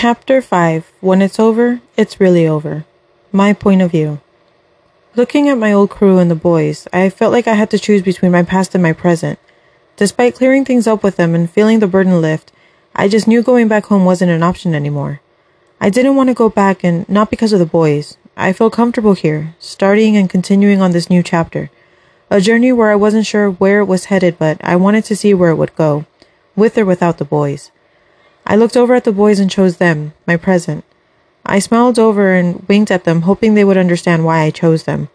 Chapter 5 When It's Over, It's Really Over. My Point of View. Looking at my old crew and the boys, I felt like I had to choose between my past and my present. Despite clearing things up with them and feeling the burden lift, I just knew going back home wasn't an option anymore. I didn't want to go back, and not because of the boys. I felt comfortable here, starting and continuing on this new chapter. A journey where I wasn't sure where it was headed, but I wanted to see where it would go, with or without the boys. I looked over at the boys and chose them, my present. I smiled over and winked at them, hoping they would understand why I chose them.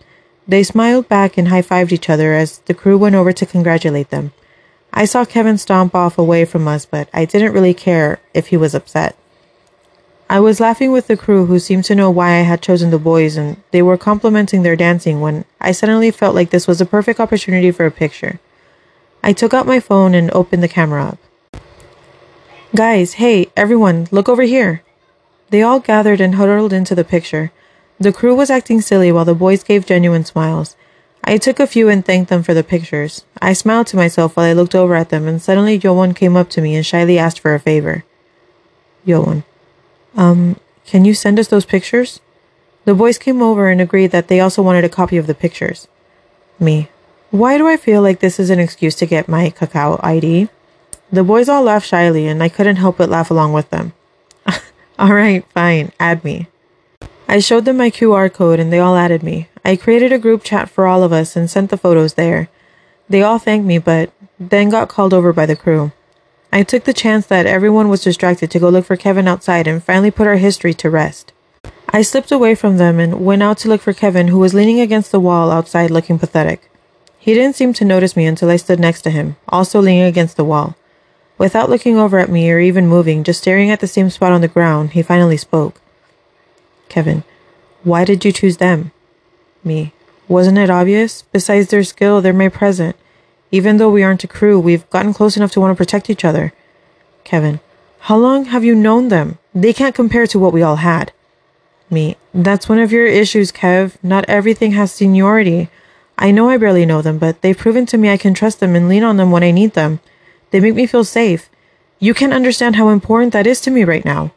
They smiled back and high fived each other as the crew went over to congratulate them. I saw Kevin stomp off away from us, but I didn't really care if he was upset. I was laughing with the crew who seemed to know why I had chosen the boys and they were complimenting their dancing when I suddenly felt like this was a perfect opportunity for a picture. I took out my phone and opened the camera up. Guys, hey, everyone, look over here. They all gathered and huddled into the picture. The crew was acting silly while the boys gave genuine smiles. I took a few and thanked them for the pictures. I smiled to myself while I looked over at them, and suddenly Yowon came up to me and shyly asked for a favor. Yowon, um, can you send us those pictures? The boys came over and agreed that they also wanted a copy of the pictures. Me, why do I feel like this is an excuse to get my Kakao ID? The boys all laughed shyly, and I couldn't help but laugh along with them. all right, fine, add me. I showed them my QR code and they all added me. I created a group chat for all of us and sent the photos there. They all thanked me, but then got called over by the crew. I took the chance that everyone was distracted to go look for Kevin outside and finally put our history to rest. I slipped away from them and went out to look for Kevin, who was leaning against the wall outside looking pathetic. He didn't seem to notice me until I stood next to him, also leaning against the wall. Without looking over at me or even moving, just staring at the same spot on the ground, he finally spoke. Kevin, why did you choose them? Me, wasn't it obvious? Besides their skill, they're my present. Even though we aren't a crew, we've gotten close enough to want to protect each other. Kevin, how long have you known them? They can't compare to what we all had. Me, that's one of your issues, Kev. Not everything has seniority. I know I barely know them, but they've proven to me I can trust them and lean on them when I need them. They make me feel safe. You can't understand how important that is to me right now.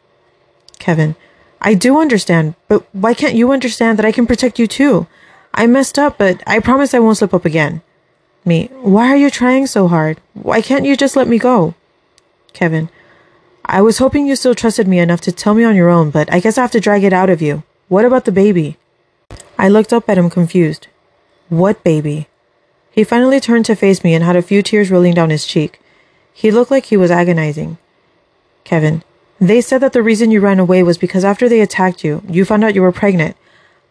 Kevin, I do understand, but why can't you understand that I can protect you too? I messed up, but I promise I won't slip up again. Me, why are you trying so hard? Why can't you just let me go? Kevin, I was hoping you still trusted me enough to tell me on your own, but I guess I have to drag it out of you. What about the baby? I looked up at him confused. What baby? He finally turned to face me and had a few tears rolling down his cheek. He looked like he was agonizing. Kevin, they said that the reason you ran away was because after they attacked you, you found out you were pregnant.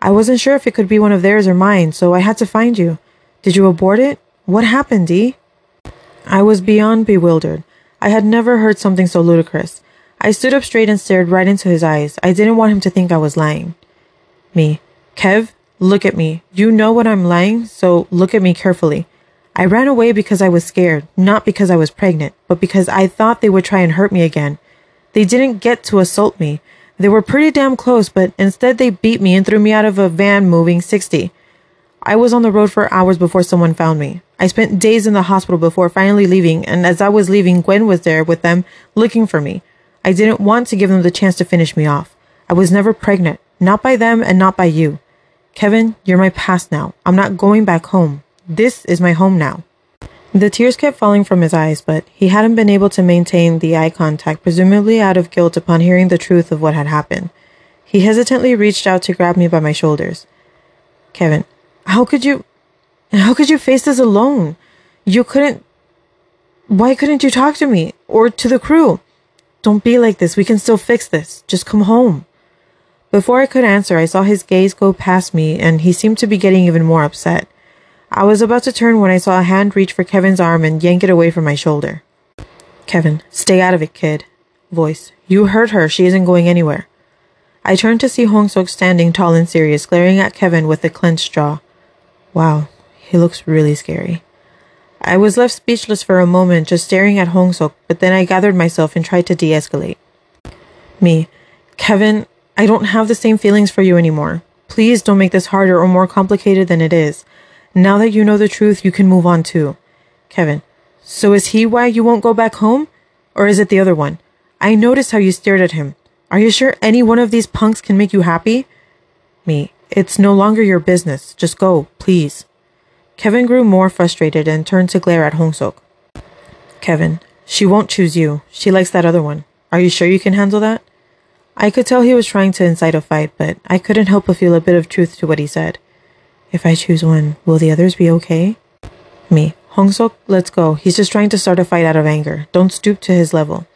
I wasn't sure if it could be one of theirs or mine, so I had to find you. Did you abort it? What happened, Dee? I was beyond bewildered. I had never heard something so ludicrous. I stood up straight and stared right into his eyes. I didn't want him to think I was lying. Me. Kev, look at me. You know what I'm lying, so look at me carefully. I ran away because I was scared, not because I was pregnant, but because I thought they would try and hurt me again. They didn't get to assault me. They were pretty damn close, but instead they beat me and threw me out of a van moving 60. I was on the road for hours before someone found me. I spent days in the hospital before finally leaving, and as I was leaving, Gwen was there with them looking for me. I didn't want to give them the chance to finish me off. I was never pregnant, not by them and not by you. Kevin, you're my past now. I'm not going back home. This is my home now. The tears kept falling from his eyes, but he hadn't been able to maintain the eye contact, presumably out of guilt upon hearing the truth of what had happened. He hesitantly reached out to grab me by my shoulders. Kevin, how could you. How could you face this alone? You couldn't. Why couldn't you talk to me? Or to the crew? Don't be like this. We can still fix this. Just come home. Before I could answer, I saw his gaze go past me, and he seemed to be getting even more upset. I was about to turn when I saw a hand reach for Kevin's arm and yank it away from my shoulder. Kevin, stay out of it, kid. Voice, you hurt her. She isn't going anywhere. I turned to see Hongsuk standing tall and serious, glaring at Kevin with a clenched jaw. Wow, he looks really scary. I was left speechless for a moment, just staring at Hongsuk, but then I gathered myself and tried to de escalate. Me, Kevin, I don't have the same feelings for you anymore. Please don't make this harder or more complicated than it is. Now that you know the truth, you can move on too. Kevin, so is he why you won't go back home? Or is it the other one? I noticed how you stared at him. Are you sure any one of these punks can make you happy? Me. It's no longer your business. Just go, please. Kevin grew more frustrated and turned to glare at Hongsuk. Kevin, she won't choose you. She likes that other one. Are you sure you can handle that? I could tell he was trying to incite a fight, but I couldn't help but feel a bit of truth to what he said. If I choose one, will the others be okay? Me. Hongsuk, let's go. He's just trying to start a fight out of anger. Don't stoop to his level.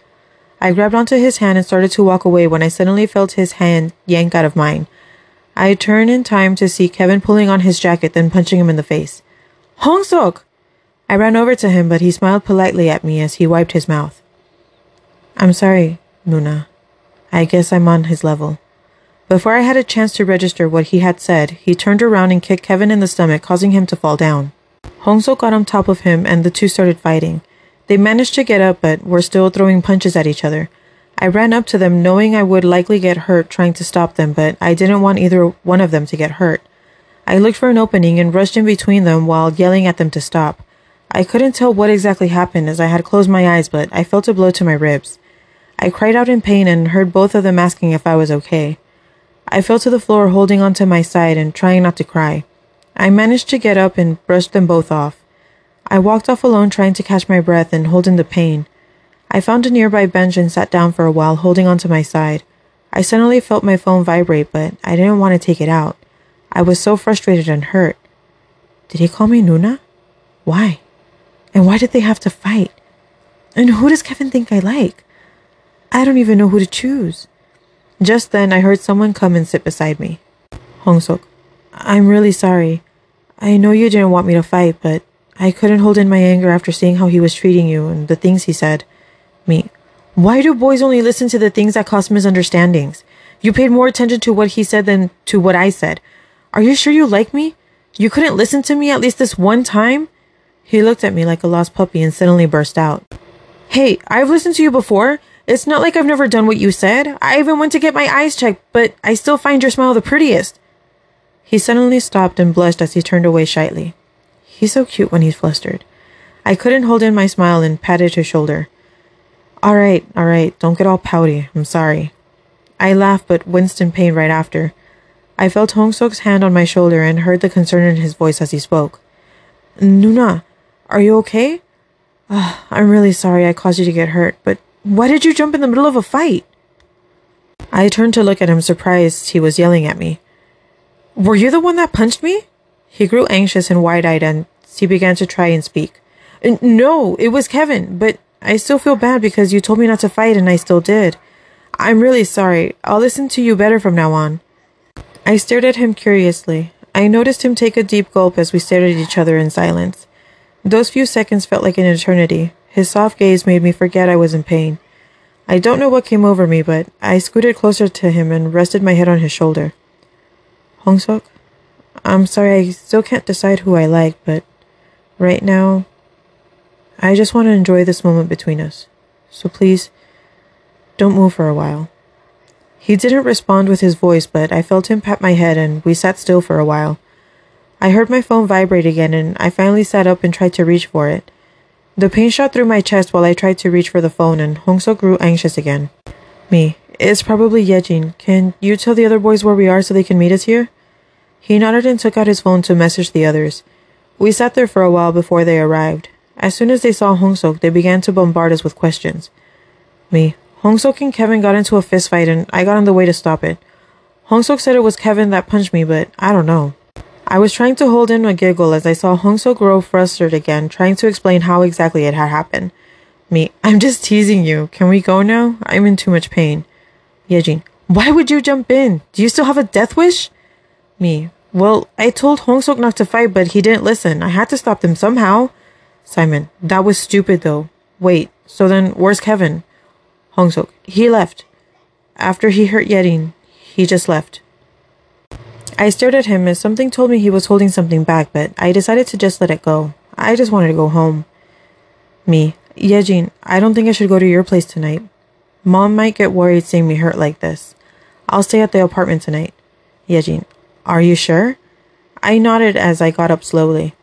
I grabbed onto his hand and started to walk away when I suddenly felt his hand yank out of mine. I turned in time to see Kevin pulling on his jacket, then punching him in the face. Hongsuk! I ran over to him, but he smiled politely at me as he wiped his mouth. I'm sorry, Nuna. I guess I'm on his level. Before I had a chance to register what he had said, he turned around and kicked Kevin in the stomach, causing him to fall down. Hongsuk got on top of him and the two started fighting. They managed to get up, but were still throwing punches at each other. I ran up to them knowing I would likely get hurt trying to stop them, but I didn't want either one of them to get hurt. I looked for an opening and rushed in between them while yelling at them to stop. I couldn't tell what exactly happened as I had closed my eyes, but I felt a blow to my ribs. I cried out in pain and heard both of them asking if I was okay. I fell to the floor holding onto my side and trying not to cry. I managed to get up and brushed them both off. I walked off alone trying to catch my breath and holding the pain. I found a nearby bench and sat down for a while holding onto my side. I suddenly felt my phone vibrate, but I didn't want to take it out. I was so frustrated and hurt. Did he call me Nuna? Why? And why did they have to fight? And who does Kevin think I like? I don't even know who to choose. Just then, I heard someone come and sit beside me. Hongsuk, I'm really sorry. I know you didn't want me to fight, but I couldn't hold in my anger after seeing how he was treating you and the things he said. Me, why do boys only listen to the things that cause misunderstandings? You paid more attention to what he said than to what I said. Are you sure you like me? You couldn't listen to me at least this one time? He looked at me like a lost puppy and suddenly burst out. Hey, I've listened to you before. It's not like I've never done what you said. I even went to get my eyes checked, but I still find your smile the prettiest. He suddenly stopped and blushed as he turned away shyly. He's so cute when he's flustered. I couldn't hold in my smile and patted his shoulder. All right, all right, don't get all pouty. I'm sorry. I laughed but winced in pain right after. I felt Hongsuk's hand on my shoulder and heard the concern in his voice as he spoke. Nuna, are you okay? Uh, I'm really sorry I caused you to get hurt, but why did you jump in the middle of a fight? I turned to look at him, surprised he was yelling at me. Were you the one that punched me? He grew anxious and wide eyed and he began to try and speak. No, it was Kevin, but I still feel bad because you told me not to fight and I still did. I'm really sorry. I'll listen to you better from now on. I stared at him curiously. I noticed him take a deep gulp as we stared at each other in silence. Those few seconds felt like an eternity. His soft gaze made me forget I was in pain. I don't know what came over me, but I scooted closer to him and rested my head on his shoulder. Hongsuk, I'm sorry I still can't decide who I like, but right now, I just want to enjoy this moment between us. So please, don't move for a while. He didn't respond with his voice, but I felt him pat my head and we sat still for a while. I heard my phone vibrate again and I finally sat up and tried to reach for it. The pain shot through my chest while I tried to reach for the phone and Hongsuk grew anxious again. Me, it's probably Yejin. Can you tell the other boys where we are so they can meet us here? He nodded and took out his phone to message the others. We sat there for a while before they arrived. As soon as they saw Hongsuk, they began to bombard us with questions. Me, Hongsuk and Kevin got into a fistfight and I got on the way to stop it. Hongsuk said it was Kevin that punched me, but I don't know. I was trying to hold in a giggle as I saw Hongsuk grow frustrated again, trying to explain how exactly it had happened. Me, I'm just teasing you. Can we go now? I'm in too much pain. Yejin, why would you jump in? Do you still have a death wish? Me, well, I told Hongsuk not to fight, but he didn't listen. I had to stop them somehow. Simon, that was stupid though. Wait, so then where's Kevin? Hongsuk, he left. After he hurt Yejin, he just left. I stared at him as something told me he was holding something back, but I decided to just let it go. I just wanted to go home. Me, Yejin, I don't think I should go to your place tonight. Mom might get worried seeing me hurt like this. I'll stay at the apartment tonight. Yejin, are you sure? I nodded as I got up slowly.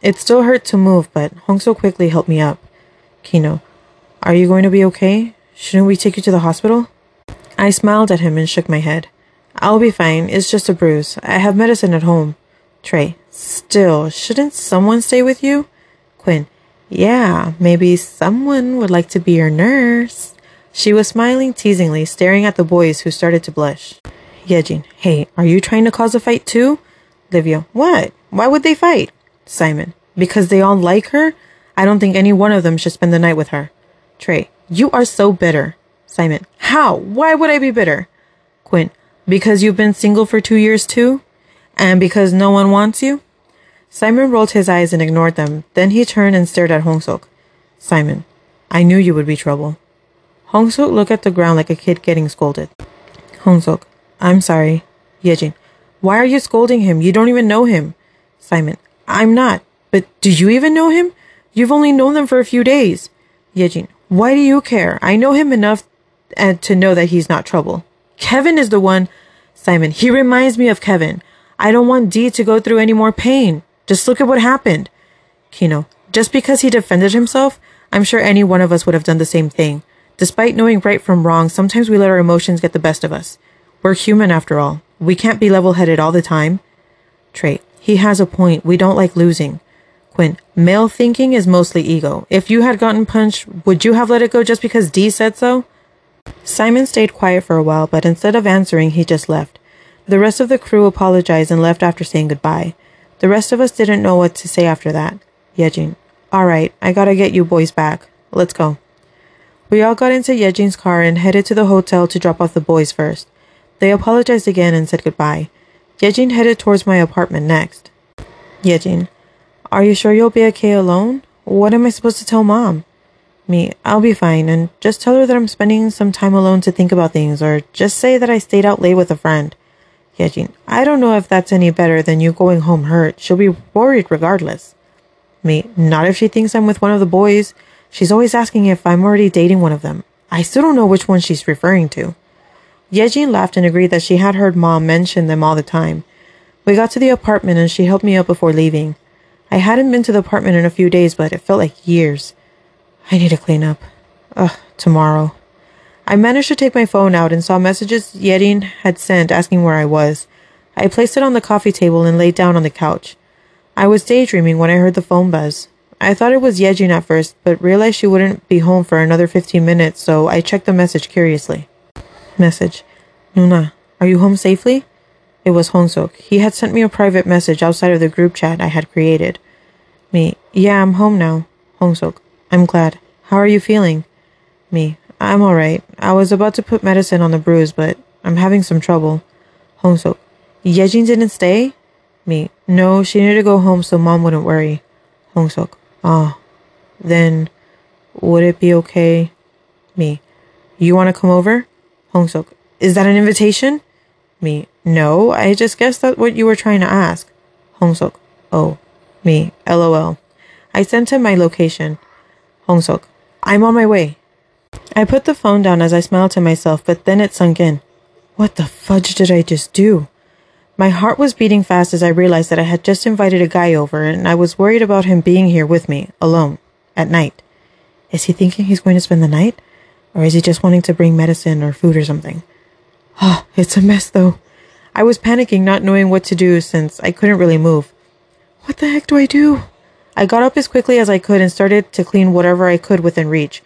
It still hurt to move, but Hongsuk quickly helped me up. Kino, are you going to be okay? Shouldn't we take you to the hospital? I smiled at him and shook my head. I'll be fine. It's just a bruise. I have medicine at home. Trey, still, shouldn't someone stay with you? Quinn, yeah, maybe someone would like to be your nurse. She was smiling teasingly, staring at the boys who started to blush. Yejin, hey, are you trying to cause a fight too? Livia, what? Why would they fight? Simon, because they all like her? I don't think any one of them should spend the night with her. Trey, you are so bitter. Simon, how? Why would I be bitter? Quinn, because you've been single for two years too? And because no one wants you? Simon rolled his eyes and ignored them. Then he turned and stared at Hongsuk. Simon, I knew you would be trouble. Hongsuk looked at the ground like a kid getting scolded. Hongsuk, I'm sorry. Yejin, why are you scolding him? You don't even know him. Simon, I'm not. But do you even know him? You've only known them for a few days. Yejin, why do you care? I know him enough uh, to know that he's not trouble. Kevin is the one. Simon, he reminds me of Kevin. I don't want Dee to go through any more pain. Just look at what happened. Kino, just because he defended himself, I'm sure any one of us would have done the same thing. Despite knowing right from wrong, sometimes we let our emotions get the best of us. We're human after all. We can't be level headed all the time. Trey, he has a point. We don't like losing. Quinn, male thinking is mostly ego. If you had gotten punched, would you have let it go just because Dee said so? Simon stayed quiet for a while, but instead of answering, he just left. The rest of the crew apologized and left after saying goodbye. The rest of us didn't know what to say after that. Yejin, alright, I gotta get you boys back. Let's go. We all got into Yejin's car and headed to the hotel to drop off the boys first. They apologized again and said goodbye. Yejin headed towards my apartment next. Yejin, are you sure you'll be okay alone? What am I supposed to tell mom? Me, I'll be fine, and just tell her that I'm spending some time alone to think about things, or just say that I stayed out late with a friend. Yejin, I don't know if that's any better than you going home hurt. She'll be worried regardless. Me, not if she thinks I'm with one of the boys. She's always asking if I'm already dating one of them. I still don't know which one she's referring to. Yejin laughed and agreed that she had heard mom mention them all the time. We got to the apartment and she helped me up before leaving. I hadn't been to the apartment in a few days, but it felt like years. I need to clean up. Ugh, tomorrow. I managed to take my phone out and saw messages Yejin had sent asking where I was. I placed it on the coffee table and laid down on the couch. I was daydreaming when I heard the phone buzz. I thought it was Yejin at first, but realized she wouldn't be home for another 15 minutes, so I checked the message curiously. Message. Nuna, are you home safely? It was Hongsuk. He had sent me a private message outside of the group chat I had created. Me. Yeah, I'm home now. Hongsuk. I'm glad. How are you feeling? Me. I'm alright. I was about to put medicine on the bruise, but I'm having some trouble. Hongsuk. Yejin didn't stay? Me. No, she needed to go home so mom wouldn't worry. Hongsuk. Ah. Then, would it be okay? Me. You want to come over? Hongsuk. Is that an invitation? Me. No, I just guessed that's what you were trying to ask. Hongsuk. Oh. Me. LOL. I sent him my location. Hongsuk. I'm on my way. I put the phone down as I smiled to myself, but then it sunk in. What the fudge did I just do? My heart was beating fast as I realized that I had just invited a guy over and I was worried about him being here with me, alone, at night. Is he thinking he's going to spend the night? Or is he just wanting to bring medicine or food or something? Oh, it's a mess though. I was panicking, not knowing what to do since I couldn't really move. What the heck do I do? I got up as quickly as I could and started to clean whatever I could within reach.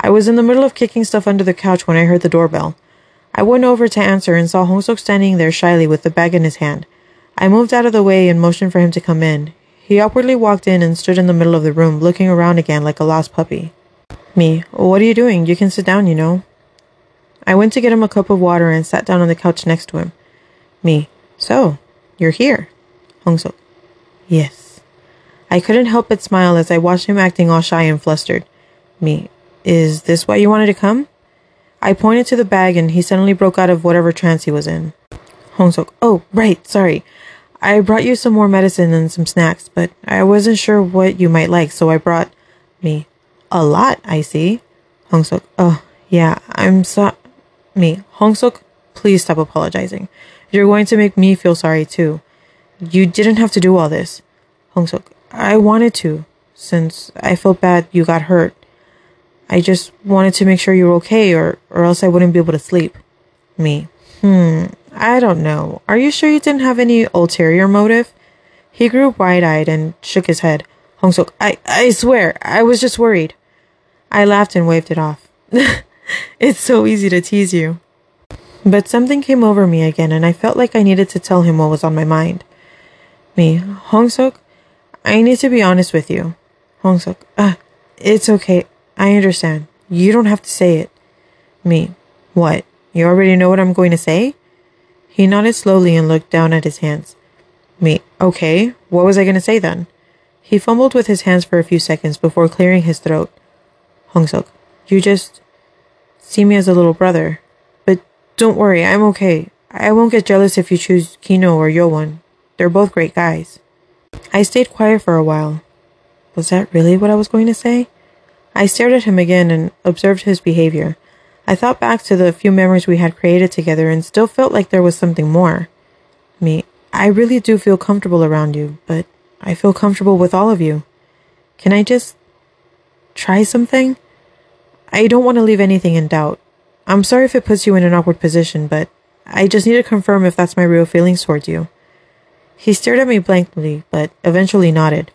I was in the middle of kicking stuff under the couch when I heard the doorbell. I went over to answer and saw Hongsuk standing there shyly with the bag in his hand. I moved out of the way and motioned for him to come in. He awkwardly walked in and stood in the middle of the room, looking around again like a lost puppy. Me, what are you doing? You can sit down, you know. I went to get him a cup of water and sat down on the couch next to him. Me, so, you're here. Hongsuk, yes. I couldn't help but smile as I watched him acting all shy and flustered. Me, is this why you wanted to come? I pointed to the bag and he suddenly broke out of whatever trance he was in. Hongsuk, oh, right, sorry. I brought you some more medicine and some snacks, but I wasn't sure what you might like, so I brought me. A lot, I see. Hongsuk, oh, yeah, I'm so. Me. Hongsuk, please stop apologizing. You're going to make me feel sorry too. You didn't have to do all this. Hongsuk, I wanted to, since I felt bad you got hurt. I just wanted to make sure you were okay or, or else I wouldn't be able to sleep. Me. Hmm, I don't know. Are you sure you didn't have any ulterior motive? He grew wide eyed and shook his head. Hongsuk, I, I swear, I was just worried. I laughed and waved it off. it's so easy to tease you. But something came over me again, and I felt like I needed to tell him what was on my mind. Me, Hongsuk, I need to be honest with you. Hongsuk, ah, it's okay. I understand. You don't have to say it. Me, what? You already know what I'm going to say? He nodded slowly and looked down at his hands. Me, okay. What was I going to say then? He fumbled with his hands for a few seconds before clearing his throat. Hongsuk, you just see me as a little brother. But don't worry, I'm okay. I won't get jealous if you choose Kino or Yowon. They're both great guys. I stayed quiet for a while. Was that really what I was going to say? I stared at him again and observed his behavior. I thought back to the few memories we had created together and still felt like there was something more. Me, I really do feel comfortable around you, but I feel comfortable with all of you. Can I just try something? I don't want to leave anything in doubt. I'm sorry if it puts you in an awkward position, but I just need to confirm if that's my real feelings towards you. He stared at me blankly, but eventually nodded.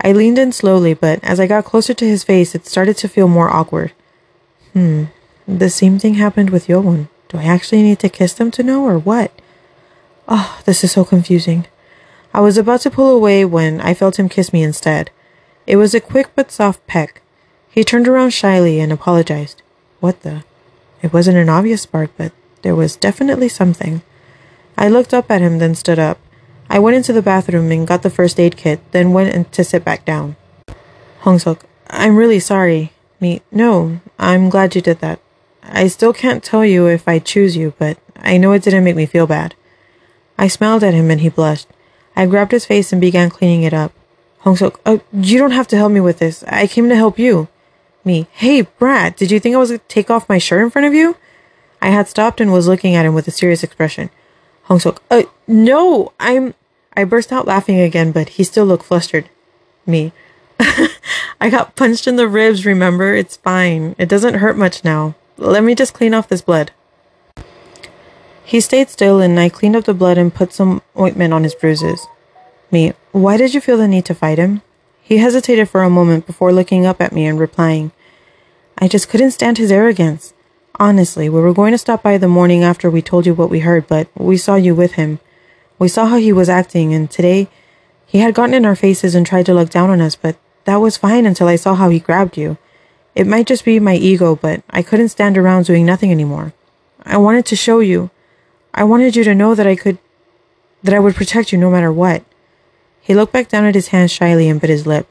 I leaned in slowly, but as I got closer to his face, it started to feel more awkward. Hmm, the same thing happened with Yowon. Do I actually need to kiss them to know, or what? Oh, this is so confusing. I was about to pull away when I felt him kiss me instead. It was a quick but soft peck. He turned around shyly and apologized. What the? It wasn't an obvious spark, but there was definitely something. I looked up at him, then stood up. I went into the bathroom and got the first aid kit, then went in to sit back down. Hongsuk, I'm really sorry. Me, no, I'm glad you did that. I still can't tell you if I choose you, but I know it didn't make me feel bad. I smiled at him and he blushed. I grabbed his face and began cleaning it up. Hongsuk, uh, you don't have to help me with this. I came to help you. Me, hey, Brad, did you think I was going to take off my shirt in front of you? I had stopped and was looking at him with a serious expression. Hongsuk, uh, no, I'm. I burst out laughing again, but he still looked flustered. Me. I got punched in the ribs, remember? It's fine. It doesn't hurt much now. Let me just clean off this blood. He stayed still and I cleaned up the blood and put some ointment on his bruises. Me, why did you feel the need to fight him? He hesitated for a moment before looking up at me and replying, I just couldn't stand his arrogance. Honestly, we were going to stop by the morning after we told you what we heard, but we saw you with him. We saw how he was acting, and today he had gotten in our faces and tried to look down on us, but that was fine until I saw how he grabbed you. It might just be my ego, but I couldn't stand around doing nothing anymore. I wanted to show you. I wanted you to know that I could, that I would protect you no matter what. He looked back down at his hands shyly and bit his lip.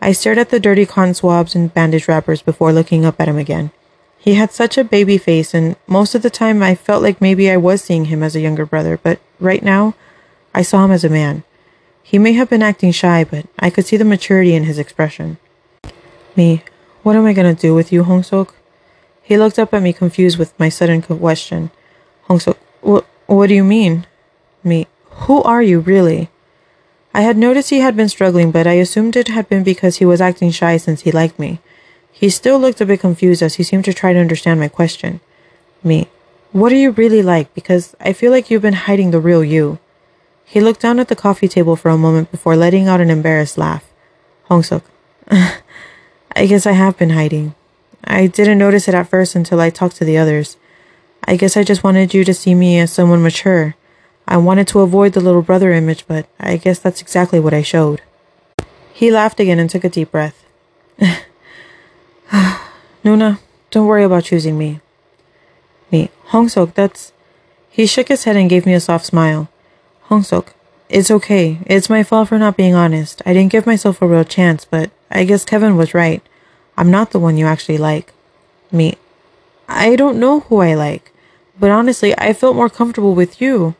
I stared at the dirty cotton swabs and bandage wrappers before looking up at him again. He had such a baby face, and most of the time I felt like maybe I was seeing him as a younger brother, but right now, I saw him as a man. He may have been acting shy, but I could see the maturity in his expression. Me, what am I gonna do with you, Hongsuk? He looked up at me confused with my sudden question. Hongsuk, what, what do you mean? Me, who are you, really? I had noticed he had been struggling, but I assumed it had been because he was acting shy since he liked me. He still looked a bit confused as he seemed to try to understand my question. Me, what are you really like? Because I feel like you've been hiding the real you. He looked down at the coffee table for a moment before letting out an embarrassed laugh. Hongsuk, I guess I have been hiding. I didn't notice it at first until I talked to the others. I guess I just wanted you to see me as someone mature. I wanted to avoid the little brother image, but I guess that's exactly what I showed. He laughed again and took a deep breath. Nuna, don't worry about choosing me. Me, Hongsuk, that's. He shook his head and gave me a soft smile. Hongsuk, it's okay. It's my fault for not being honest. I didn't give myself a real chance, but I guess Kevin was right. I'm not the one you actually like. Me, I don't know who I like. But honestly, I felt more comfortable with you.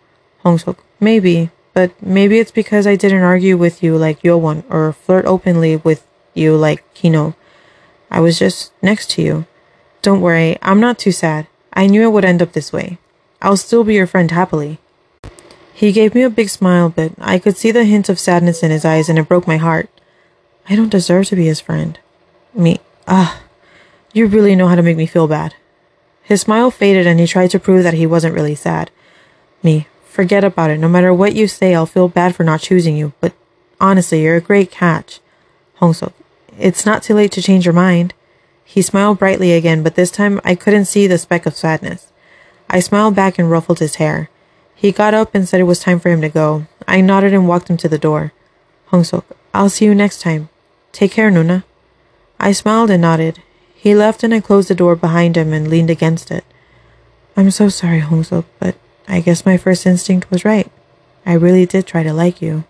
Hongsuk, maybe. But maybe it's because I didn't argue with you like Yowon or flirt openly with you like Kino. I was just next to you. Don't worry, I'm not too sad. I knew it would end up this way. I'll still be your friend happily. He gave me a big smile, but I could see the hint of sadness in his eyes and it broke my heart. I don't deserve to be his friend. Me, ah, you really know how to make me feel bad. His smile faded and he tried to prove that he wasn't really sad. Me, forget about it. No matter what you say, I'll feel bad for not choosing you, but honestly, you're a great catch. Hongsuk, it's not too late to change your mind. He smiled brightly again, but this time I couldn't see the speck of sadness. I smiled back and ruffled his hair. He got up and said it was time for him to go. I nodded and walked him to the door. Hongsuk, I'll see you next time. Take care, Nuna. I smiled and nodded. He left and I closed the door behind him and leaned against it. I'm so sorry, Hongsuk, but I guess my first instinct was right. I really did try to like you.